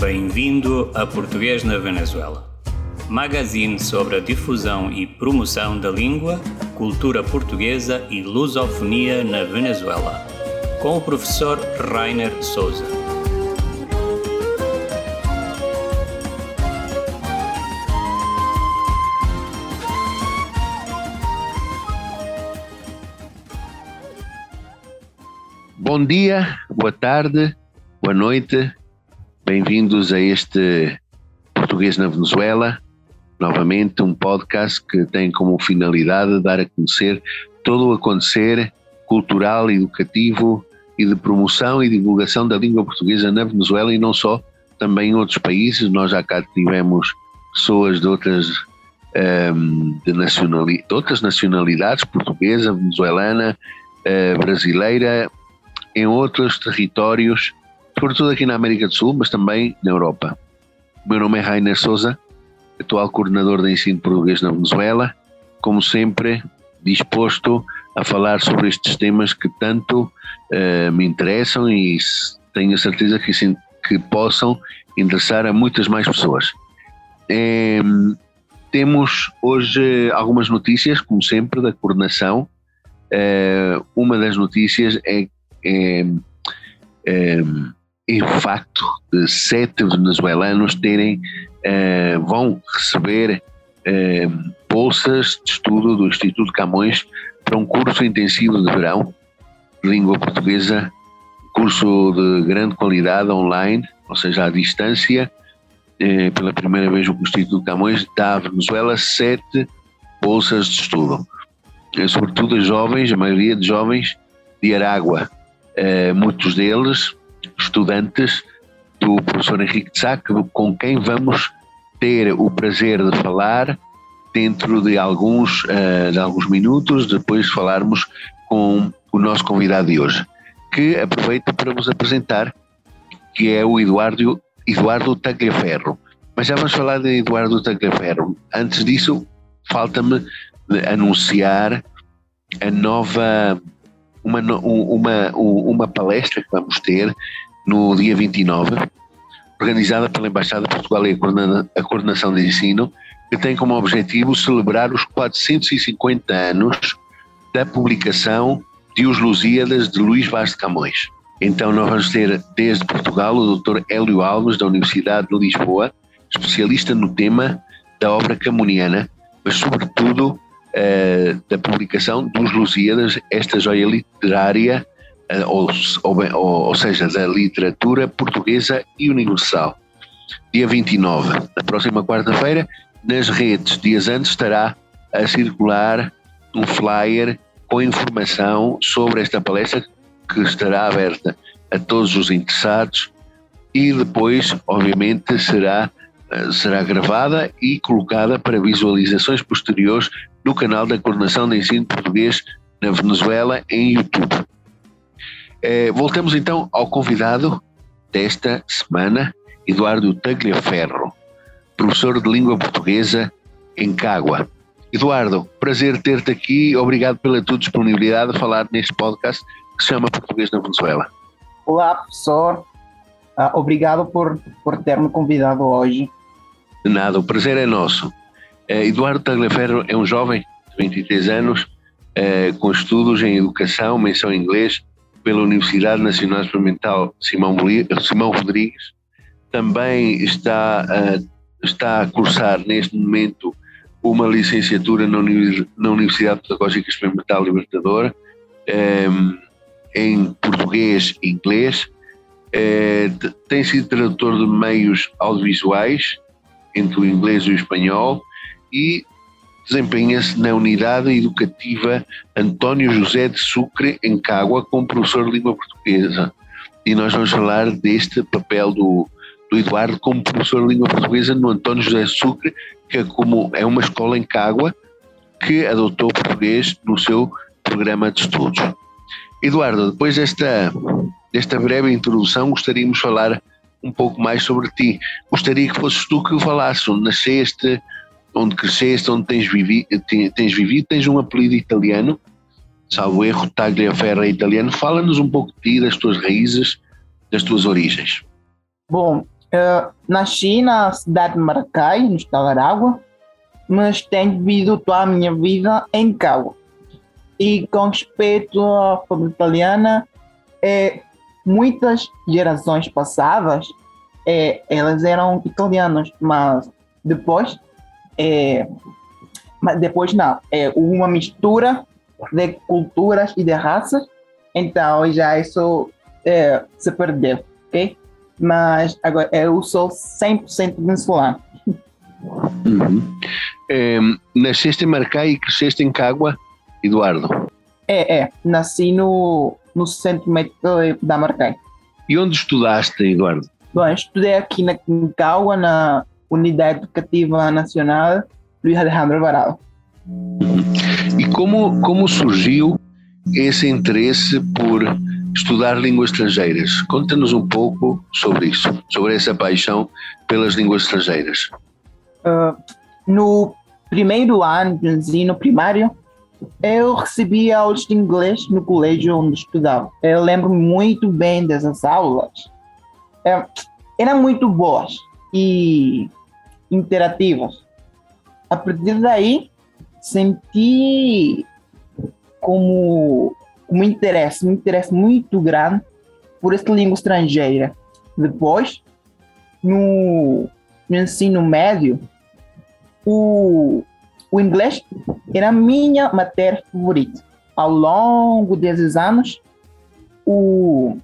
Bem-vindo a Português na Venezuela. Magazine sobre a difusão e promoção da língua, cultura portuguesa e lusofonia na Venezuela. Com o professor Rainer Souza. Bom dia, boa tarde, boa noite, bem-vindos a este Português na Venezuela, novamente um podcast que tem como finalidade dar a conhecer todo o acontecer cultural, educativo e de promoção e divulgação da língua portuguesa na Venezuela e não só, também em outros países. Nós já cá tivemos pessoas de outras, um, de, nacionali de outras nacionalidades, portuguesa, venezuelana, uh, brasileira, em outros territórios, sobretudo aqui na América do Sul, mas também na Europa. O meu nome é Rainer Souza, atual coordenador de ensino português na Venezuela, como sempre disposto a falar sobre estes temas que tanto uh, me interessam e tenho certeza que, que possam interessar a muitas mais pessoas. Temos hoje algumas notícias, como sempre, da coordenação. É, uma das notícias é é, é, o facto de sete venezuelanos terem, é, vão receber é, bolsas de estudo do Instituto Camões para um curso intensivo de verão, língua portuguesa, curso de grande qualidade online, ou seja, à distância. É, pela primeira vez o Instituto Camões dá à Venezuela sete bolsas de estudo, é, sobretudo a jovens, a maioria de jovens de Aragua, eh, muitos deles estudantes do professor Henrique de Sá, com quem vamos ter o prazer de falar dentro de alguns, uh, de alguns minutos, depois de falarmos com o nosso convidado de hoje, que aproveito para vos apresentar, que é o Eduardo, Eduardo Tagliaferro. Mas já vamos falar de Eduardo Tagliaferro. Antes disso, falta-me anunciar a nova uma, uma, uma palestra que vamos ter no dia 29, organizada pela Embaixada de Portugal e a Coordenação de Ensino, que tem como objetivo celebrar os 450 anos da publicação de Os Lusíadas de Luís Vaz de Camões. Então nós vamos ter desde Portugal o Dr. Hélio Alves da Universidade de Lisboa, especialista no tema da obra camoniana, mas sobretudo uh, da publicação dos Lusíadas, esta joia literária, uh, ou, ou, ou, seja, da literatura portuguesa e universal. Dia 29, na próxima quarta-feira, nas redes, dias antes, estará a circular um flyer com informação sobre esta palestra que estará aberta a todos os interessados e depois, obviamente, será eh, será gravada e colocada para visualizações posteriores no canal da Coordenação de Ensino Português na Venezuela em YouTube. Eh, voltamos então ao convidado desta semana, Eduardo Tagliaferro, professor de língua portuguesa em Cágua. Eduardo, prazer ter-te aqui, obrigado pela tua disponibilidade a falar neste podcast que se chama Português na Venezuela. Olá, professor. Uh, obrigado por, por ter me convidado hoje. De nada, o prazer é nosso. Uh, Eduardo Tagliaferro é um jovem de 23 anos, uh, com estudos em educação, menção em inglês, pela Universidade Nacional Experimental Simão, Simão Rodrigues. Também está, está a cursar neste momento uma licenciatura na, Universidade Pedagógica Experimental Libertadora, um, em português e inglês, é, tem sido tradutor de meios audiovisuais, entre o inglês e o espanhol, e desempenha-se na unidade educativa António José de Sucre, em Cágua, como professor de língua portuguesa. E nós vamos falar deste papel do, do Eduardo como professor de língua portuguesa no António José de Sucre, que é, como, é uma escola em Cágua que adotou português no seu programa de estudos. Eduardo, depois desta desta breve introdução, gostaríamos de falar um pouco mais sobre ti. Gostaria que fosses tu que falasses onde nasceste, onde cresceste, onde tens, vivi, tens vivido, tens um apelido italiano, salvo erro, Tagliaferra italiano. Fala-nos um pouco de ti, das tuas raízes, das tuas origens. Bom, Uh, nasci na cidade de Maracai, no estado de Aragua, mas tenho vivido toda a minha vida em Cagua. E com respeito à família italiana, é, muitas gerações passadas, é, elas eram italianas, mas depois, é, mas depois não, é uma mistura de culturas e de raças, então já isso é, se perdeu, ok? Mas agora eu sou 100% venezuelano. Uhum. É, nasceste em Marcai e cresceste em Cágua, Eduardo? É, é. Nasci no, no centro da Marcai. E onde estudaste, Eduardo? Bom, estudei aqui na Cágua, na Unidade Educativa Nacional Luiz Alejandro Alvarado. E como, como surgiu esse interesse por estudar línguas estrangeiras. Conta-nos um pouco sobre isso, sobre essa paixão pelas línguas estrangeiras. Uh, no primeiro ano de ensino primário, eu recebi aulas de inglês no colégio onde estudava. Eu lembro muito bem dessas aulas. É, eram muito boas e interativas. A partir daí, senti como um interesse, um interesse muito grande por essa língua estrangeira. Depois, no, no ensino médio, o, o inglês era a minha matéria favorita. Ao longo desses anos, o,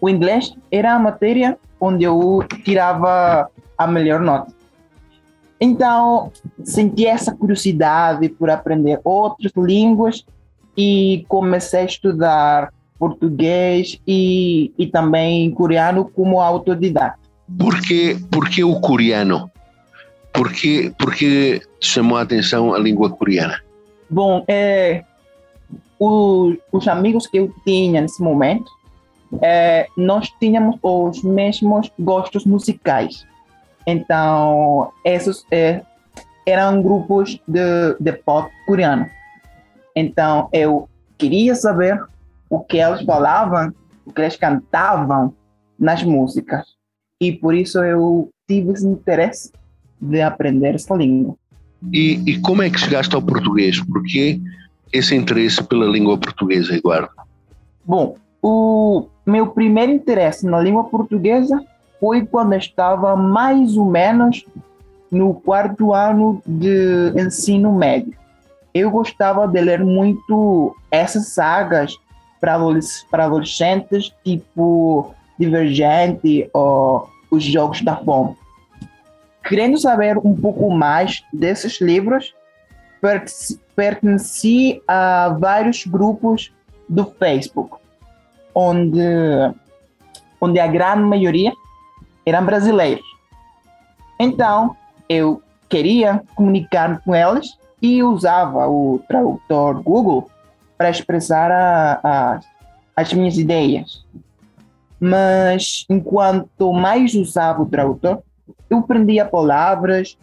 o inglês era a matéria onde eu tirava a melhor nota. Então, senti essa curiosidade por aprender outras línguas e comecei a estudar português e, e também coreano como autodidata. Por que, por que o coreano? Por que, por que chamou a atenção a língua coreana? Bom, é, os, os amigos que eu tinha nesse momento, é, nós tínhamos os mesmos gostos musicais. Então, esses é, eram grupos de, de pop coreano. Então, eu queria saber o que eles falavam, o que eles cantavam nas músicas. E por isso eu tive esse interesse de aprender essa língua. E, e como é que chegaste ao português? Por que esse interesse pela língua portuguesa, Eduardo? Bom, o meu primeiro interesse na língua portuguesa foi quando estava mais ou menos no quarto ano de ensino médio eu gostava de ler muito essas sagas para adolescentes, tipo Divergente ou Os Jogos da Fome. Querendo saber um pouco mais desses livros, pertenci a vários grupos do Facebook, onde, onde a grande maioria eram brasileiros. Então, eu queria comunicar com eles e usava o tradutor Google para expressar a, a, as minhas ideias. Mas enquanto mais usava o tradutor, eu aprendia palavras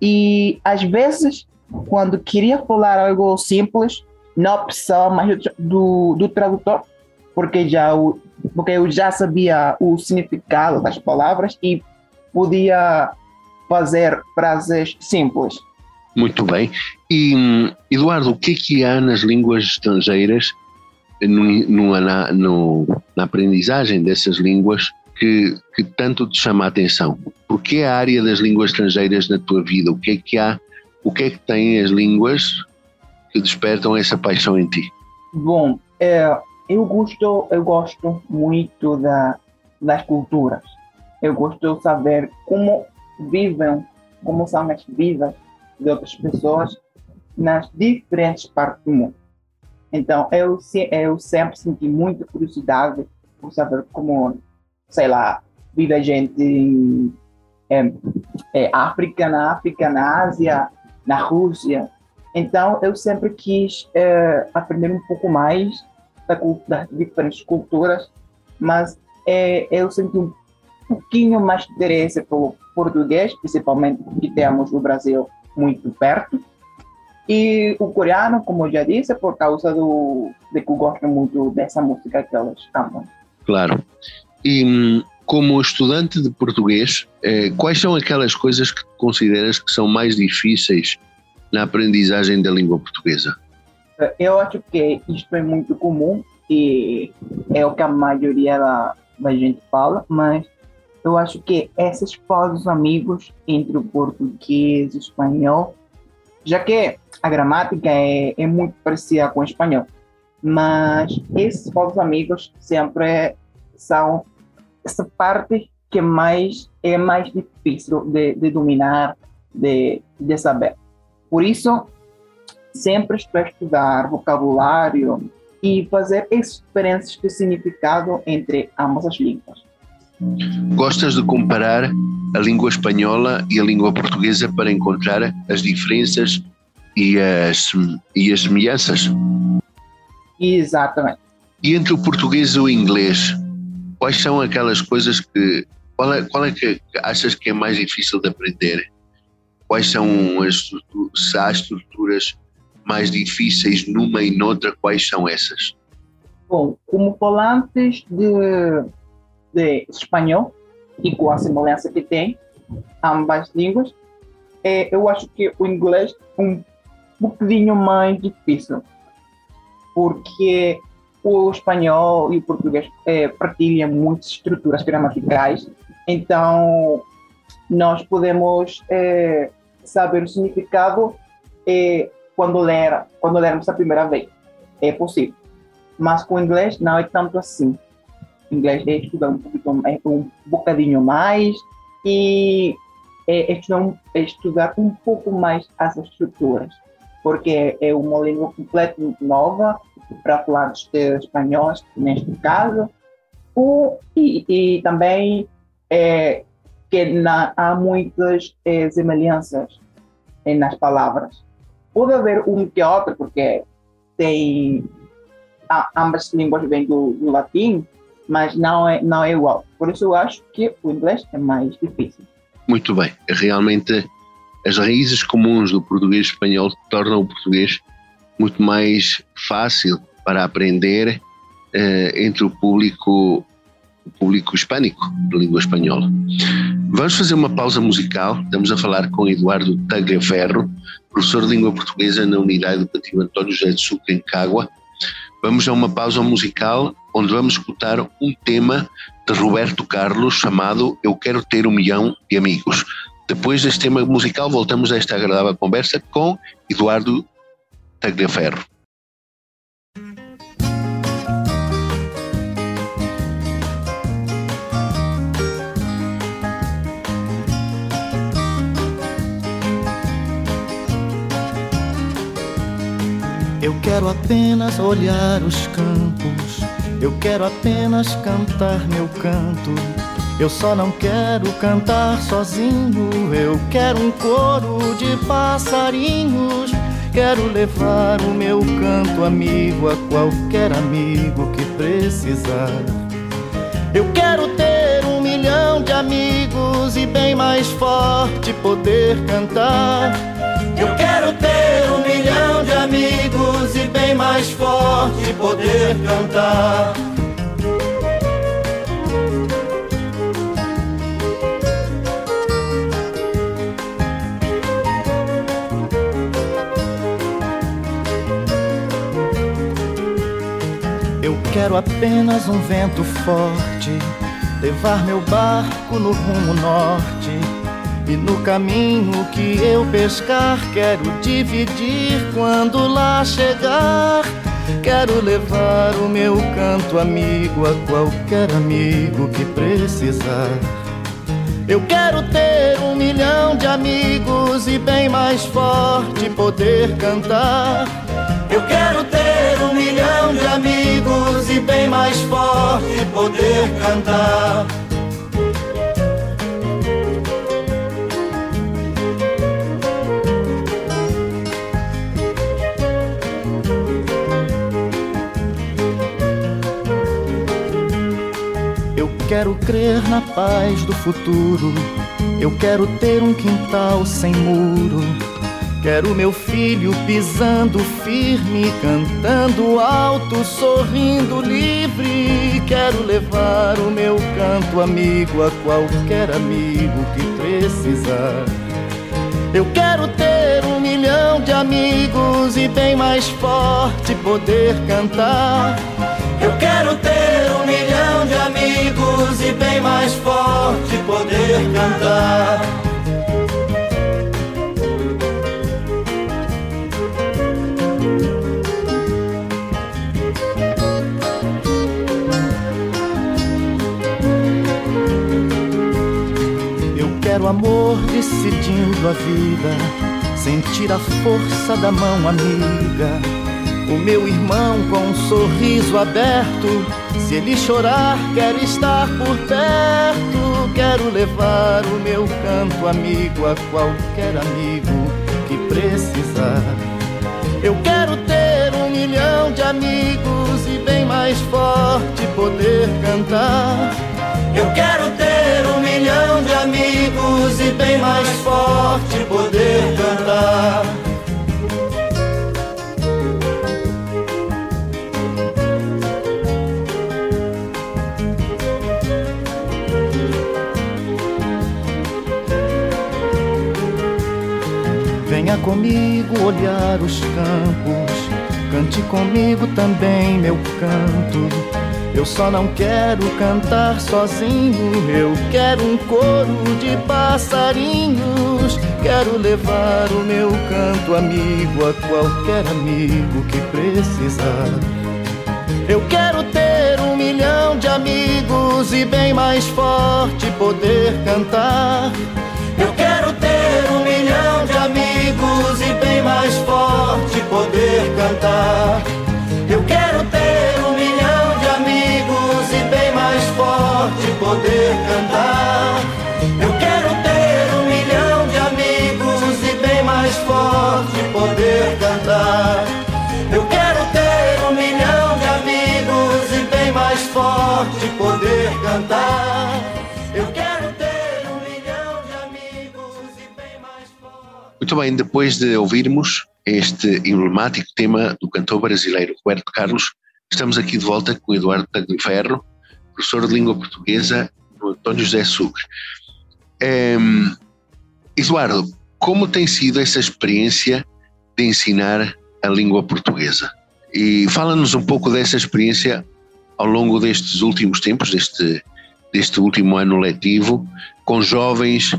e às vezes, quando queria falar algo simples, não precisava mais do, do tradutor, porque, já o, porque eu já sabia o significado das palavras e podia fazer frases simples. Muito bem. E, Eduardo, o que é que há nas línguas estrangeiras, no, no, na, no, na aprendizagem dessas línguas, que, que, tanto te chama a atenção? Por que a área das línguas estrangeiras na tua vida? O que é que há? O que é que têm as línguas que despertam essa paixão em ti? Bom, é, eu gosto, eu gosto muito da, das culturas. Eu gosto de saber como vivem, como são as vidas de outras pessoas nas diferentes partes do mundo. Então, eu, eu sempre senti muita curiosidade por saber como, sei lá, vive a gente em é, é, África, na África, na Ásia, na Rússia. Então, eu sempre quis é, aprender um pouco mais da, das diferentes culturas, mas é, eu senti um pouquinho mais de interesse pelo português, principalmente que temos no Brasil muito perto. E o coreano, como eu já disse, é por causa do, de que eu gosto muito dessa música que elas cantam. Claro. E, como estudante de português, eh, quais são aquelas coisas que consideras que são mais difíceis na aprendizagem da língua portuguesa? Eu acho que isto é muito comum e é o que a maioria da, da gente fala, mas eu acho que esses falsos amigos entre o português e o espanhol, já que a gramática é, é muito parecida com o espanhol, mas esses falsos amigos sempre são essa parte que mais é mais difícil de, de dominar, de, de saber. Por isso, sempre estou a estudar vocabulário e fazer experiências de significado entre ambas as línguas. Gostas de comparar a língua espanhola e a língua portuguesa para encontrar as diferenças e as, e as semelhanças? Exatamente. E entre o português e o inglês, quais são aquelas coisas que. Qual é, qual é que achas que é mais difícil de aprender? Quais são as se há estruturas mais difíceis numa e noutra, quais são essas? Bom, como falantes de, de espanhol, e com a semelhança que tem, ambas línguas, é, eu acho que o inglês é um bocadinho mais difícil, porque o espanhol e o português é, partilham muitas estruturas gramaticais, então nós podemos é, saber o significado é, quando ler quando lermos a primeira vez, é possível. Mas com o inglês não é tanto assim. O inglês é estudar um, um bocadinho mais e é estudar, é estudar um pouco mais as estruturas, porque é uma língua completamente nova para falar de espanhóis, neste caso, o, e, e também é, que na, há muitas é, semelhanças é, nas palavras. Pode haver um que outro, porque tem a, ambas línguas vêm do, do, latim, mas não é, não é igual. Por isso eu acho que o inglês é mais difícil. Muito bem. Realmente as raízes comuns do português espanhol tornam o português muito mais fácil para aprender eh, entre o público público hispânico de língua espanhola. Vamos fazer uma pausa musical. Estamos a falar com Eduardo Tagliaferro, professor de língua portuguesa na Unidade Educativa António José de Sucre, em Cágua. Vamos a uma pausa musical onde vamos escutar um tema de Roberto Carlos chamado Eu Quero Ter um Milhão de Amigos. Depois deste tema musical, voltamos a esta agradável conversa com Eduardo Tagliaferro. Eu quero apenas olhar os campos, eu quero apenas cantar meu canto. Eu só não quero cantar sozinho, eu quero um coro de passarinhos. Quero levar o meu canto amigo a qualquer amigo que precisar. Eu quero ter um milhão de amigos e bem mais forte poder cantar. Eu quero ter um milhão de amigos bem mais forte poder cantar. Eu quero apenas um vento forte, levar meu barco no rumo norte. E no caminho que eu pescar, quero dividir quando lá chegar. Quero levar o meu canto amigo a qualquer amigo que precisar. Eu quero ter um milhão de amigos e bem mais forte poder cantar. Eu quero ter um milhão de amigos e bem mais forte poder cantar. Quero crer na paz do futuro. Eu quero ter um quintal sem muro. Quero meu filho pisando firme, cantando alto, sorrindo livre. Quero levar o meu canto amigo a qualquer amigo que precisar. Eu quero ter um milhão de amigos e bem mais forte poder cantar. Eu quero ter um milhão de amigos e bem mais forte poder cantar. Eu quero amor decidindo a vida, sentir a força da mão amiga o meu irmão com um sorriso aberto. Se ele chorar, quero estar por perto. Quero levar o meu canto amigo a qualquer amigo que precisar. Eu quero ter um milhão de amigos e bem mais forte poder cantar. Eu quero ter um milhão de amigos e bem mais forte poder cantar. Olhar os campos, cante comigo também meu canto. Eu só não quero cantar sozinho, eu quero um coro de passarinhos. Quero levar o meu canto amigo a qualquer amigo que precisar. Eu quero ter um milhão de amigos e bem mais forte poder cantar. Eu quero ter um milhão de amigos e bem mais forte poder cantar. Eu quero ter um milhão de amigos e bem mais forte poder cantar. Eu quero ter um milhão de amigos e bem mais forte poder cantar. Eu quero ter um milhão de amigos e bem mais forte poder cantar. Muito bem, depois de ouvirmos este emblemático tema do cantor brasileiro Roberto Carlos, estamos aqui de volta com Eduardo Tagliaferro, professor de língua portuguesa do António José Sucre. Ehm, Eduardo, como tem sido essa experiência de ensinar a língua portuguesa? E fala-nos um pouco dessa experiência ao longo destes últimos tempos, deste, deste último ano letivo, com jovens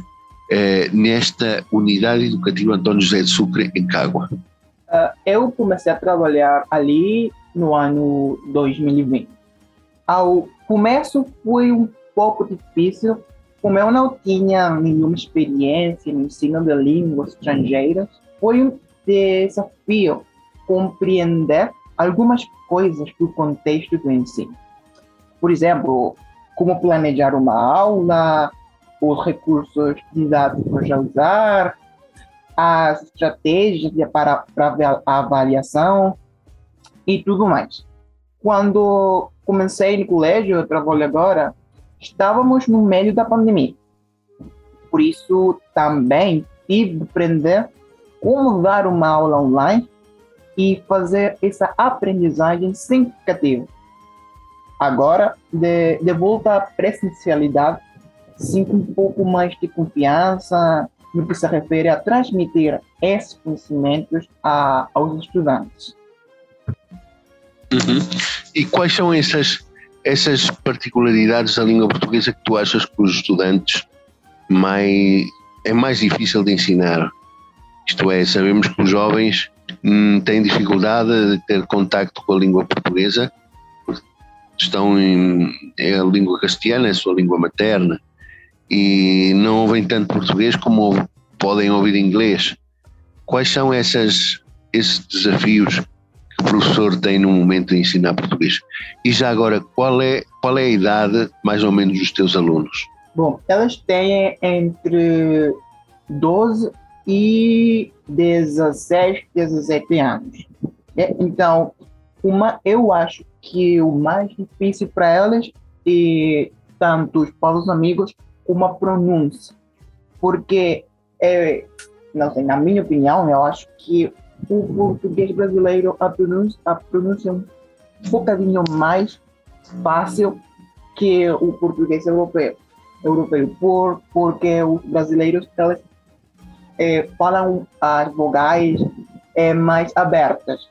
eh, nesta unidade educativa António José de Sucre, em Cágua. Uh, eu comecei a trabalhar ali no ano 2020. Ao começo foi um pouco difícil, como eu não tinha nenhuma experiência no ensino de línguas estrangeiras, foi um desafio compreender algumas coisas do contexto do ensino. Por exemplo, como planejar uma aula, os recursos didáticos a usar, as estratégias para, para avaliação e tudo mais. Quando comecei no colégio, eu trabalho agora, estávamos no meio da pandemia. Por isso, também tive de aprender como dar uma aula online e fazer essa aprendizagem significativa. Agora, de, de volta à presencialidade, sinto um pouco mais de confiança no que se refere a transmitir esses conhecimentos a, aos estudantes. Uhum. E quais são essas, essas particularidades da língua portuguesa que tu achas que os estudantes mais, é mais difícil de ensinar? Isto é, sabemos que os jovens hum, têm dificuldade de ter contacto com a língua portuguesa, estão em é a língua castelhana, é a sua língua materna, e não ouvem tanto português como podem ouvir inglês. Quais são essas, esses desafios que o professor tem no momento de ensinar português? E já agora, qual é, qual é a idade mais ou menos dos teus alunos? Bom, elas têm entre 12 e 16, 17 anos. É, então, uma, eu acho que o mais difícil para elas, e tanto os amigos, uma pronúncia. Porque, é, não sei, na minha opinião, eu acho que o português brasileiro, a pronúncia, a pronúncia é um bocadinho mais fácil que o português europeu. Europeu, por, porque os brasileiros eles, é, falam as vogais é, mais abertas.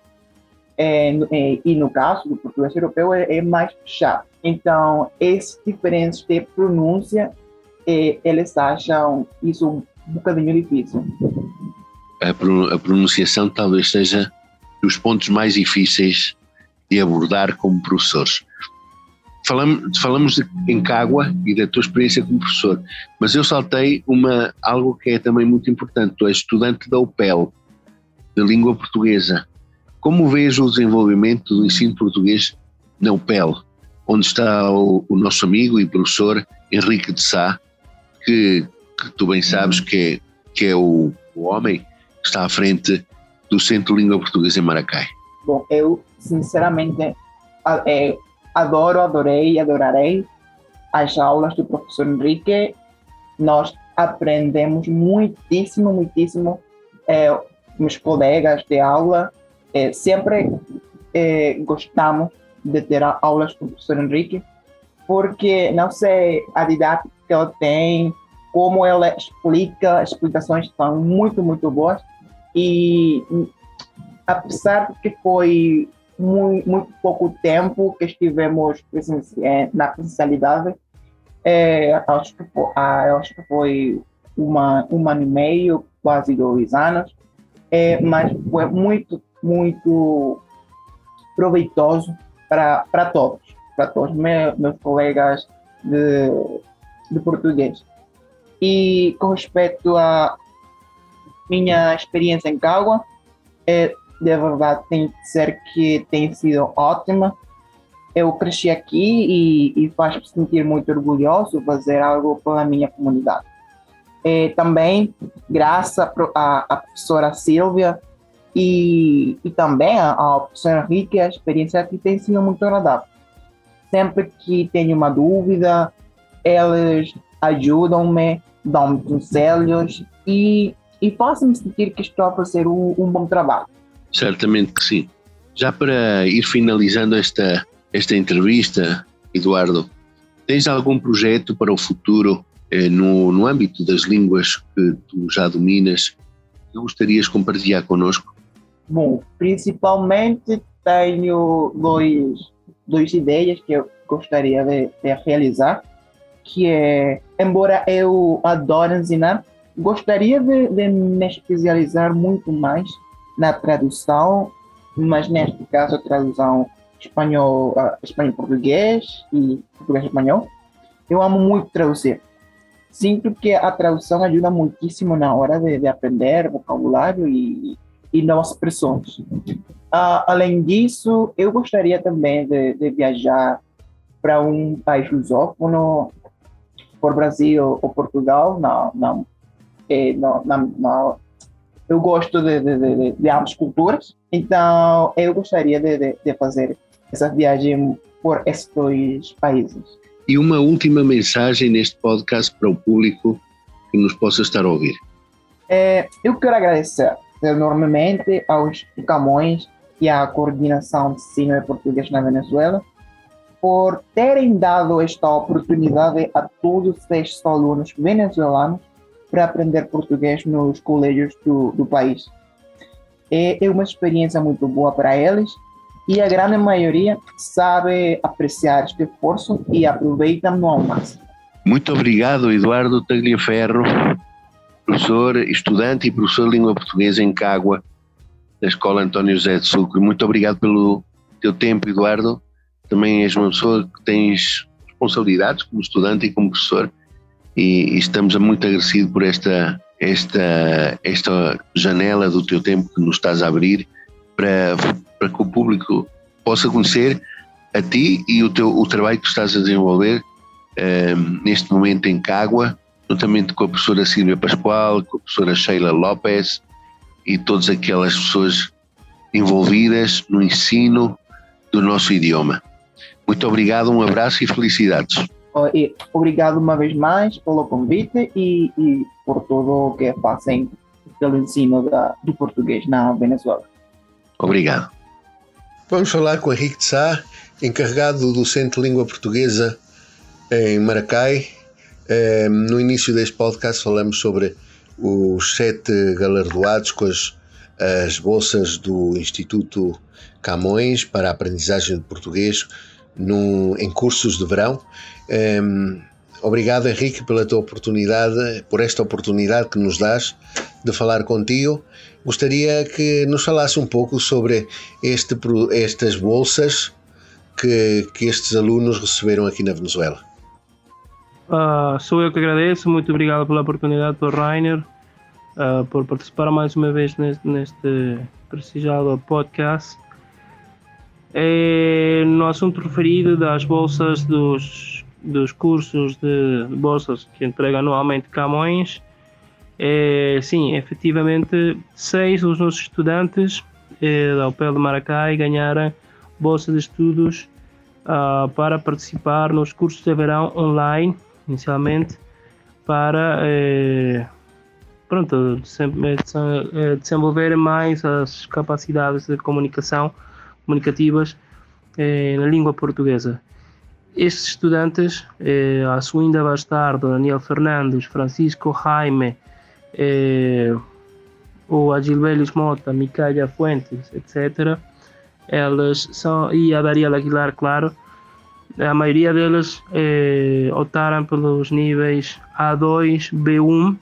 É, e no caso do português europeu é, é mais fechado. Então, essas diferenças de pronúncia, é, eles acham isso um bocadinho difícil. A, pronunciação talvez seja dos pontos mais difíceis de abordar como professores. Falamos, falamos de, e da tua experiência como professor, mas eu saltei uma, algo que é também muito importante. Tu és estudante da UPEL, de língua portuguesa. Como vês o desenvolvimento do ensino português na UPEL, onde está o, o nosso amigo e professor Henrique de Sá, que, que, tu bem sabes que é, que é o, o homem que está à frente do Centro de Língua Portuguesa em Maracai? Bom, eu sinceramente é, adoro, adorei e adorarei as aulas do professor Henrique. Nós aprendemos muitíssimo, muitíssimo. É, meus colegas de aula é, sempre é, gostamos de ter aulas com o professor Henrique, porque não sei a didática que ele tem, como ela explica, as explicações são muito, muito boas. E apesar de que foi muito, muito pouco tempo que estivemos é, na presencialidade, é, acho, que foi, ah, acho que foi uma, um ano e meio, quase dois anos, é, mas foi muito, muito proveitoso para todos, para todos meus, meus colegas de, de português. E com respeito à minha experiência em Cágua, é, de verdade tem que dizer que tem sido ótima. Eu cresci aqui e, e faz-me sentir muito orgulhoso fazer algo pela minha comunidade. É, também, graças à professora Silvia e, e também ao professor Henrique, a experiência aqui tem sido muito agradável. Sempre que tenho uma dúvida, eles ajudam-me, dão-me conselhos e, e façam-me sentir que estou a fazer um, um bom trabalho. Certamente que sim. Já para ir finalizando esta, esta entrevista, Eduardo, tens algum projeto para o futuro eh, no, no âmbito das línguas que tu já dominas que gostarias de compartilhar connosco? Bom, principalmente tenho dois, duas ideias que eu gostaria de, de realizar, que é, embora eu adore ensinar, gostaria de, de me especializar muito mais na tradução, mas neste caso a tradução espanhol, uh, espanhol-português e português-espanhol. Eu amo muito traduzir. Sinto que a tradução ajuda muitíssimo na hora de, de aprender vocabulário e, e novas expressões. Uh, além disso, eu gostaria também de, de viajar para um país lusófono, por Brasil ou Portugal, não, não, é, não, não, não eu gosto de, de, de, de ambas culturas, então eu gostaria de, de, fazer essa viagem por esses dois países. E uma última mensagem neste podcast para o público que nos possa estar a ouvir. É, eu quero agradecer enormemente aos Camões e à coordenação de de português na Venezuela por terem dado esta oportunidade a todos estes alunos venezuelanos para aprender português nos colégios do, do país. É, é uma experiência muito boa para eles e a grande maioria sabe apreciar este esforço e aproveitam ao máximo. Muito obrigado, Eduardo Tagliaferro, professor, estudante e professor de língua portuguesa em Cágua, da Escola António José de Sucre. Muito obrigado pelo teu tempo, Eduardo. Também és uma pessoa que tens responsabilidades como estudante e como professor e, e estamos muito agradecidos por esta, esta, esta janela do teu tempo que nos estás a abrir para, para que o público possa conhecer a ti e o, teu, o trabalho que estás a desenvolver ehm, neste momento em Cágua, juntamente com a professora Silvia Pascoal, com a professora Sheila Lopes e todas aquelas pessoas envolvidas no ensino do nosso idioma. Muito obrigado, um abraço e felicidades. Obrigado uma vez mais pelo convite e, e por tudo o que fazem pelo ensino da, do português na Venezuela. Obrigado. Vamos falar com Henrique de Sá, encarregado do Centro de Língua Portuguesa em Maracai. Ehm, no início deste podcast falamos sobre os sete galardoados com as, as bolsas do Instituto Camões para a aprendizagem de português num, em cursos de verão. Um, ehm, obrigado, Henrique, pela tua oportunidade, por esta oportunidade que nos dás de falar contigo. Gostaria que nos falasse um pouco sobre este, estas bolsas que, que estes alunos receberam aqui na Venezuela. Uh, sou eu que agradeço, muito obrigado pela oportunidade, por Rainer, uh, por participar mais uma vez neste, neste prestigiado podcast. É, no assunto referido das bolsas dos, dos cursos de, bolsas que entrega anualmente Camões, é, sim, efetivamente, seis dos nossos estudantes é, da UPEL de Maracai ganharam bolsa de estudos uh, para participar nos cursos de verão online inicialmente para eh, pronto, eh, desenvolver mais as capacidades de comunicação comunicativas eh, na língua portuguesa. Estes estudantes, eh, a Suinda Bastardo, Daniel Fernandes, Francisco Jaime, eh, o Agilbelis Mota, Micaela Fuentes, etc., elas são, e a Dariela Aguilar, claro, a maioria deles eh, optaram pelos níveis A2, B1,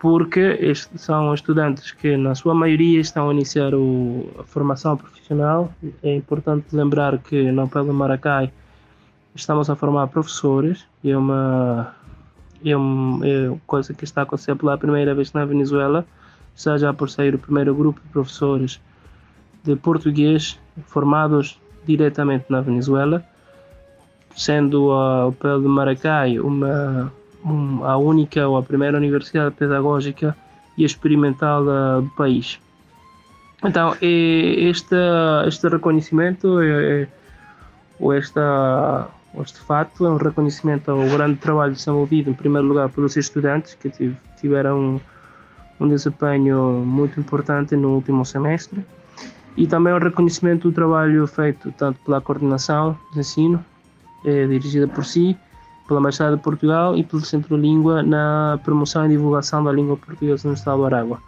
porque são estudantes que, na sua maioria, estão a iniciar o, a formação profissional. É importante lembrar que na UPEL Maracai estamos a formar professores e é uma, é uma é coisa que está a acontecer pela primeira vez na Venezuela, seja por sair o primeiro grupo de professores de português formados diretamente na Venezuela sendo a UPEL de Maracai uma, a única ou a primeira universidade pedagógica e experimental do país. Então, este, este reconhecimento, é, é, ou esta, este fato, é um reconhecimento ao grande trabalho desenvolvido, em primeiro lugar, pelos estudantes, que tiveram um, desempenho muito importante no último semestre, e também um reconhecimento do trabalho feito tanto pela coordenação de ensino, é dirigida por si, pela Embaixada de Portugal e pelo Centro Língua na promoção e divulgação da língua portuguesa no Estado do Aragua.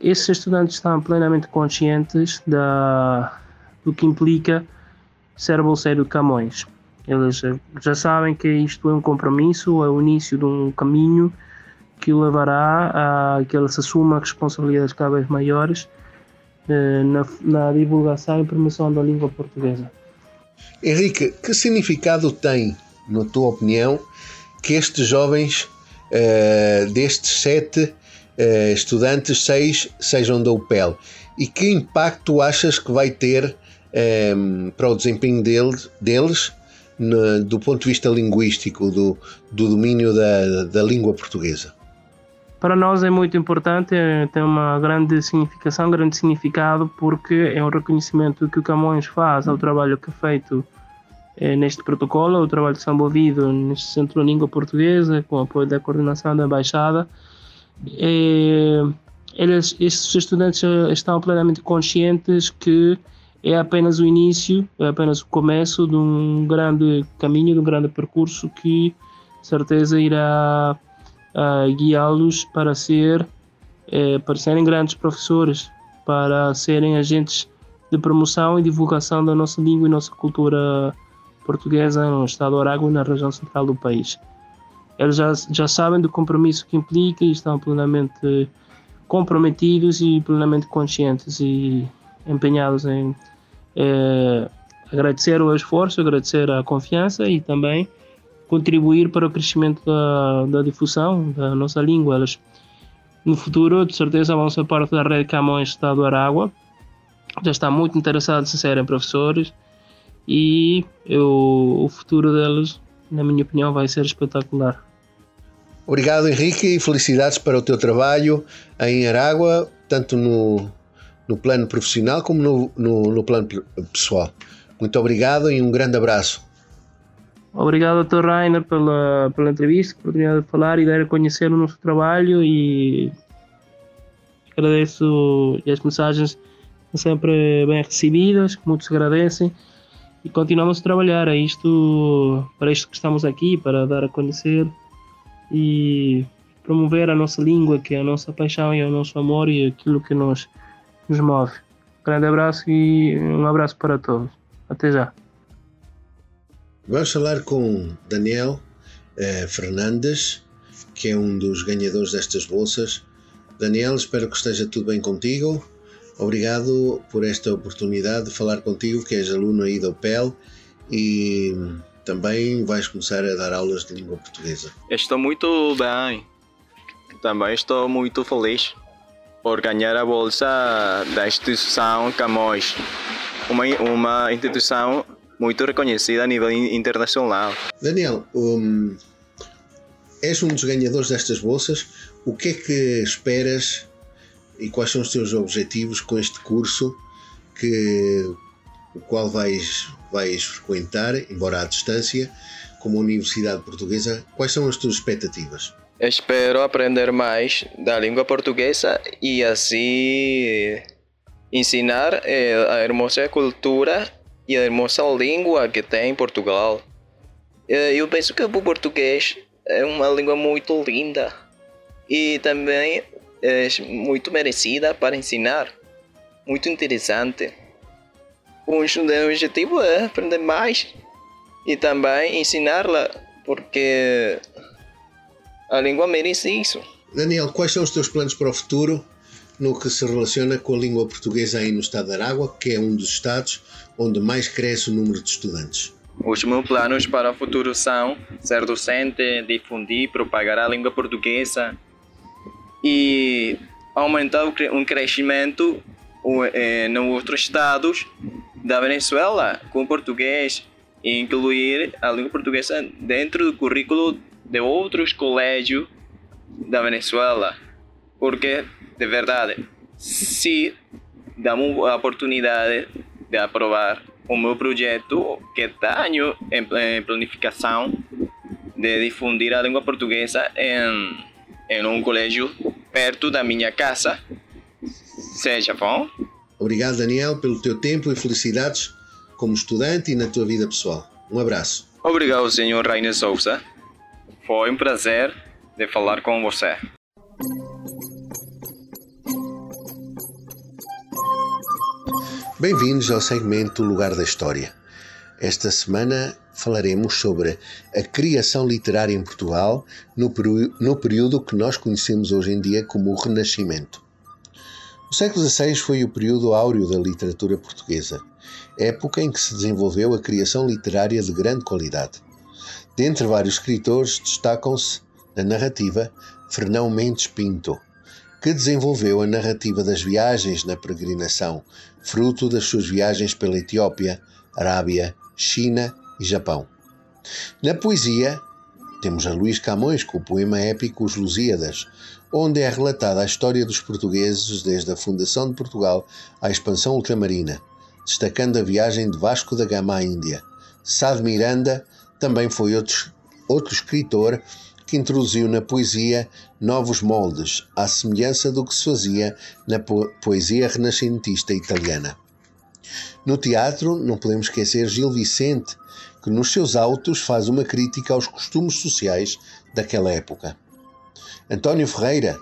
Esses estudantes estão plenamente conscientes da, do que implica ser bolseiro de Camões. Eles já sabem que isto é um compromisso, é o início de um caminho que o levará a que ele se assuma responsabilidades cada vez maiores eh, na, na divulgação e promoção da língua portuguesa. Henrique, que significado tem, na tua opinião, que estes jovens, uh, destes sete uh, estudantes, seis sejam da UPEL? E que impacto achas que vai ter um, ehm, para o desempenho deles, deles no, do ponto de vista linguístico, do, do domínio da, da língua portuguesa? para nós é muito importante, é, tem uma grande significação, grande significado, porque é um reconhecimento que o Camões faz ao trabalho que é feito neste protocolo, o trabalho desenvolvido neste Centro de Língua Portuguesa, com apoio da coordenação da Embaixada. É, eles, esses estudantes estão plenamente conscientes que é apenas o início, é apenas o começo de um grande caminho, de um grande percurso que, certeza, irá guiá-los para ser eh, para serem grandes professores, para serem agentes de promoção e divulgação da nossa língua e nossa cultura portuguesa no estado do Aragua na região central do país. Eles já, já sabem do compromisso que implica e estão plenamente comprometidos e plenamente conscientes e empenhados em eh, agradecer o esforço, agradecer a confiança e também contribuir para o crescimento da, da difusão da nossa língua. Elas, no futuro, de certeza, vão ser parte da rede Camões Estado do Aragua. Já estão muito interessados em serem professores e eu, o futuro deles, na minha opinião, vai ser espetacular. Obrigado, Henrique, e felicidades para o teu trabalho em Aragua, tanto no, no plano profissional como no, no, no plano pessoal. Muito obrigado e um grande abraço. Obrigado, Dr. Rainer, pela, pela entrevista, por oportunidade de falar e dar a conhecer o nosso trabalho e agradeço as mensagens sempre bem recebidas, muitos agradecem e continuamos a trabalhar a isto, para isto que estamos aqui, para dar a conhecer e promover a nossa língua, que é a nossa paixão e o nosso amor e aquilo que nos, nos move. Grande abraço e um abraço para todos. Até já. Vamos falar com Daniel eh, Fernandes, que é um dos ganhadores destas bolsas. Daniel, espero que esteja tudo bem contigo. Obrigado por esta oportunidade de falar contigo, que és aluno aí da UPEL e também vais começar a dar aulas de língua portuguesa. Estou muito bem. Também estou muito feliz por ganhar a bolsa da instituição Camões, uma, uma instituição muito reconhecida a nível internacional. Daniel, um, és um dos ganhadores destas bolsas. O que é que esperas e quais são os teus objetivos com este curso que o qual vais, vais frequentar, embora à distância, como Universidade Portuguesa? Quais são as tuas expectativas? Espero aprender mais da língua portuguesa e assim ensinar eh, a hermosa cultura e a hermosa língua que tem em Portugal. Eh, eu penso que o português é uma língua muito linda e também é muito merecida para ensinar, muito interessante. O objetivo é aprender mais e também ensiná-la, porque a língua merece isso. Daniel, quais são os teus planos para o futuro no que se relaciona com a língua portuguesa aí no estado de Aragua, que é um dos estados onde mais cresce o número de estudantes? Os meus planos para o futuro são ser docente, difundir, propagar a língua portuguesa e aumentar um crescimento eh, nos outros estados da Venezuela com português e incluir a língua portuguesa dentro do currículo de outros colégios da Venezuela. Porque, de verdade, se damos a oportunidade de aprovar o meu projeto que tenho em planificação de difundir a língua portuguesa em em um colégio perto da minha casa. Seja bom. Obrigado, Daniel, pelo teu tempo e felicidades como estudante e na tua vida pessoal. Um abraço. Obrigado, Sr. Rainer Souza. Foi um prazer de falar com você. Bem-vindos ao segmento Lugar da História. Esta semana falaremos sobre a criação literária em Portugal no, no período que nós conhecemos hoje em dia como o Renascimento. O século XVI foi o período áureo da literatura portuguesa, época em que se desenvolveu a criação literária de grande qualidade. Dentre vários escritores, destacam-se na narrativa Fernão Mendes Pinto, que desenvolveu a narrativa das viagens na peregrinação, fruto das suas viagens pela Etiópia, Arábia, China e Japão. Na poesia, temos a Luís Camões com o poema épico Os Lusíadas, onde é relatada a história dos portugueses desde a fundação de Portugal à expansão ultramarina, destacando a viagem de Vasco da Gama à Índia. Sá de Miranda também foi outro, outro escritor que introduziu na poesia novos moldes, à semelhança do que se fazia na poesia renascentista italiana. No teatro, não podemos esquecer Gil Vicente, que nos seus autos faz uma crítica aos costumes sociais daquela época. António Ferreira,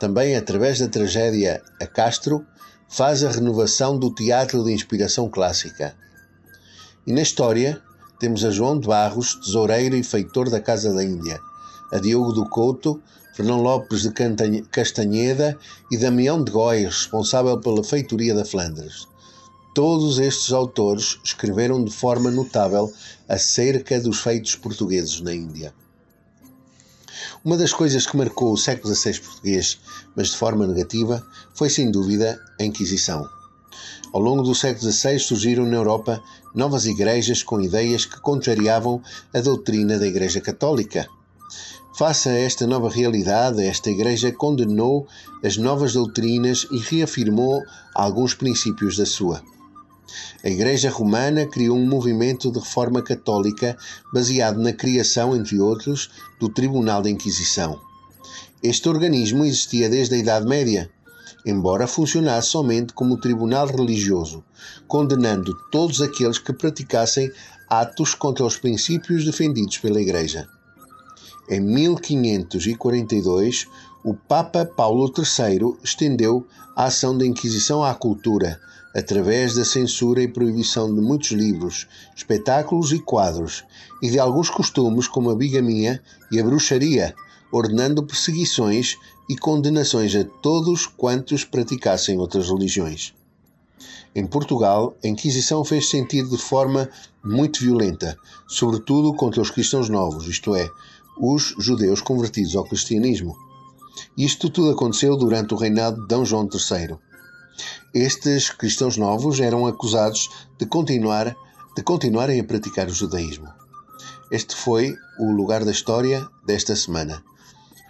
também através da tragédia A Castro, faz a renovação do teatro de inspiração clássica. E na história, temos a João de Barros, tesoureiro e feitor da Casa da Índia, a Diogo do Couto, Fernão Lopes de Castanheda e Damião de Góis, responsável pela feitoria da Flandres. Todos estes autores escreveram de forma notável acerca dos feitos portugueses na Índia. Uma das coisas que marcou o século XVI português, mas de forma negativa, foi sem dúvida a Inquisição. Ao longo do século XVI surgiram na Europa novas igrejas com ideias que contrariavam a doutrina da Igreja Católica. Face a esta nova realidade, esta Igreja condenou as novas doutrinas e reafirmou alguns princípios da sua. A Igreja Romana criou um movimento de reforma católica baseado na criação, entre outros, do Tribunal da Inquisição. Este organismo existia desde a Idade Média, embora funcionasse somente como tribunal religioso, condenando todos aqueles que praticassem atos contra os princípios defendidos pela Igreja. Em 1542, o Papa Paulo III estendeu a ação da Inquisição à cultura, através da censura e proibição de muitos livros, espetáculos e quadros, e de alguns costumes como a bigamia e a bruxaria, ordenando perseguições e condenações a todos quantos praticassem outras religiões. Em Portugal, a Inquisição fez sentido de forma muito violenta, sobretudo contra os cristãos novos, isto é, os judeus convertidos ao cristianismo. Isto tudo aconteceu durante o reinado de D. João III. Estes cristãos novos eram acusados de continuar de continuarem a praticar o judaísmo. Este foi o lugar da história desta semana.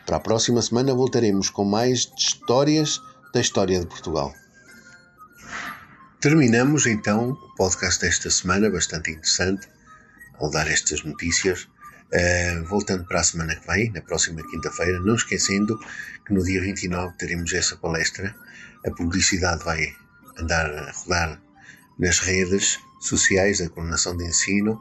Para a próxima semana voltaremos com mais histórias da história de Portugal. Terminamos então o podcast desta semana, bastante interessante, ao dar estas notícias. Uh, voltando para a semana que vem, na próxima quinta-feira, não esquecendo que no dia 29 teremos essa palestra. A publicidade vai andar a rodar nas redes sociais da Coordenação de Ensino,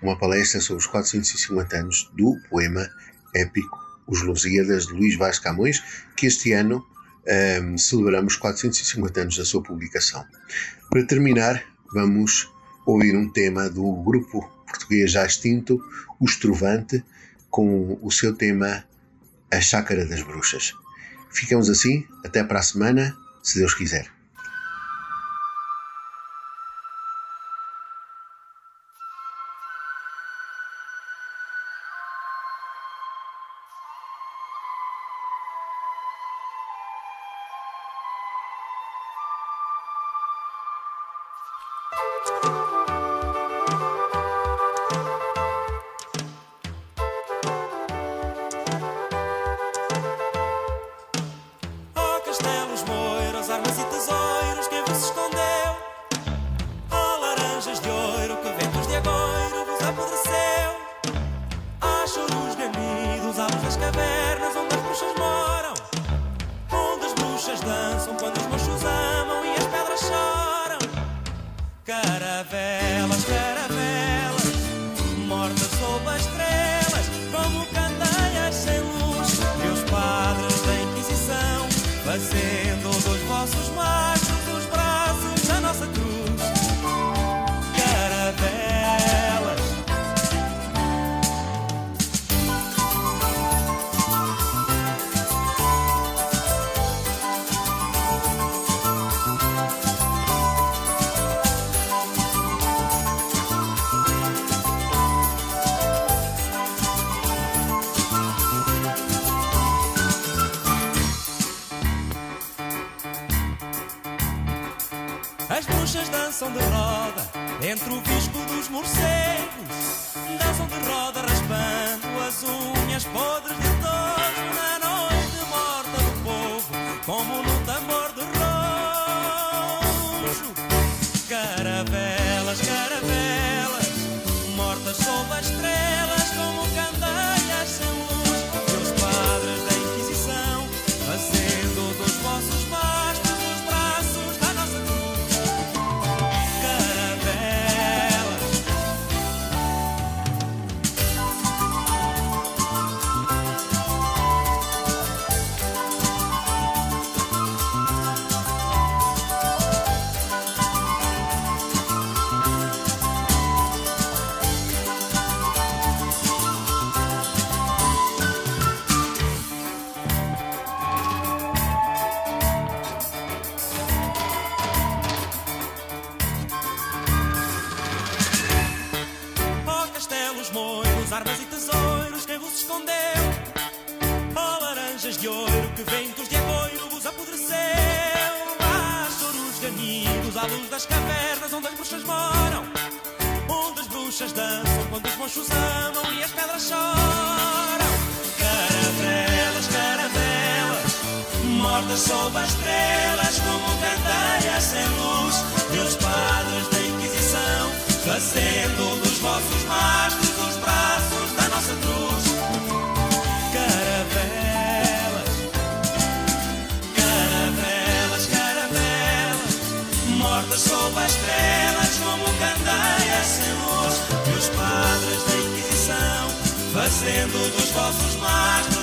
uma palestra sobre os 450 anos do poema épico Os Lusíadas de Luís Vaz Camões, que este ano um, ehm, celebramos 450 anos da sua publicação. Para terminar, vamos ouvir um tema do grupo português já extinto, O Estrovante, com o seu tema A Chácara das Bruxas. Ficamos assim, até para a semana, se Deus quiser. portas sob as estrelas como candeias sem luz e os padres da Inquisição fazendo dos vossos mastros os braços da nossa cruz. Caravelas, caravelas, caravelas, mortas sob as estrelas como candeias sem luz e os padres da Inquisição fazendo dos vossos mastros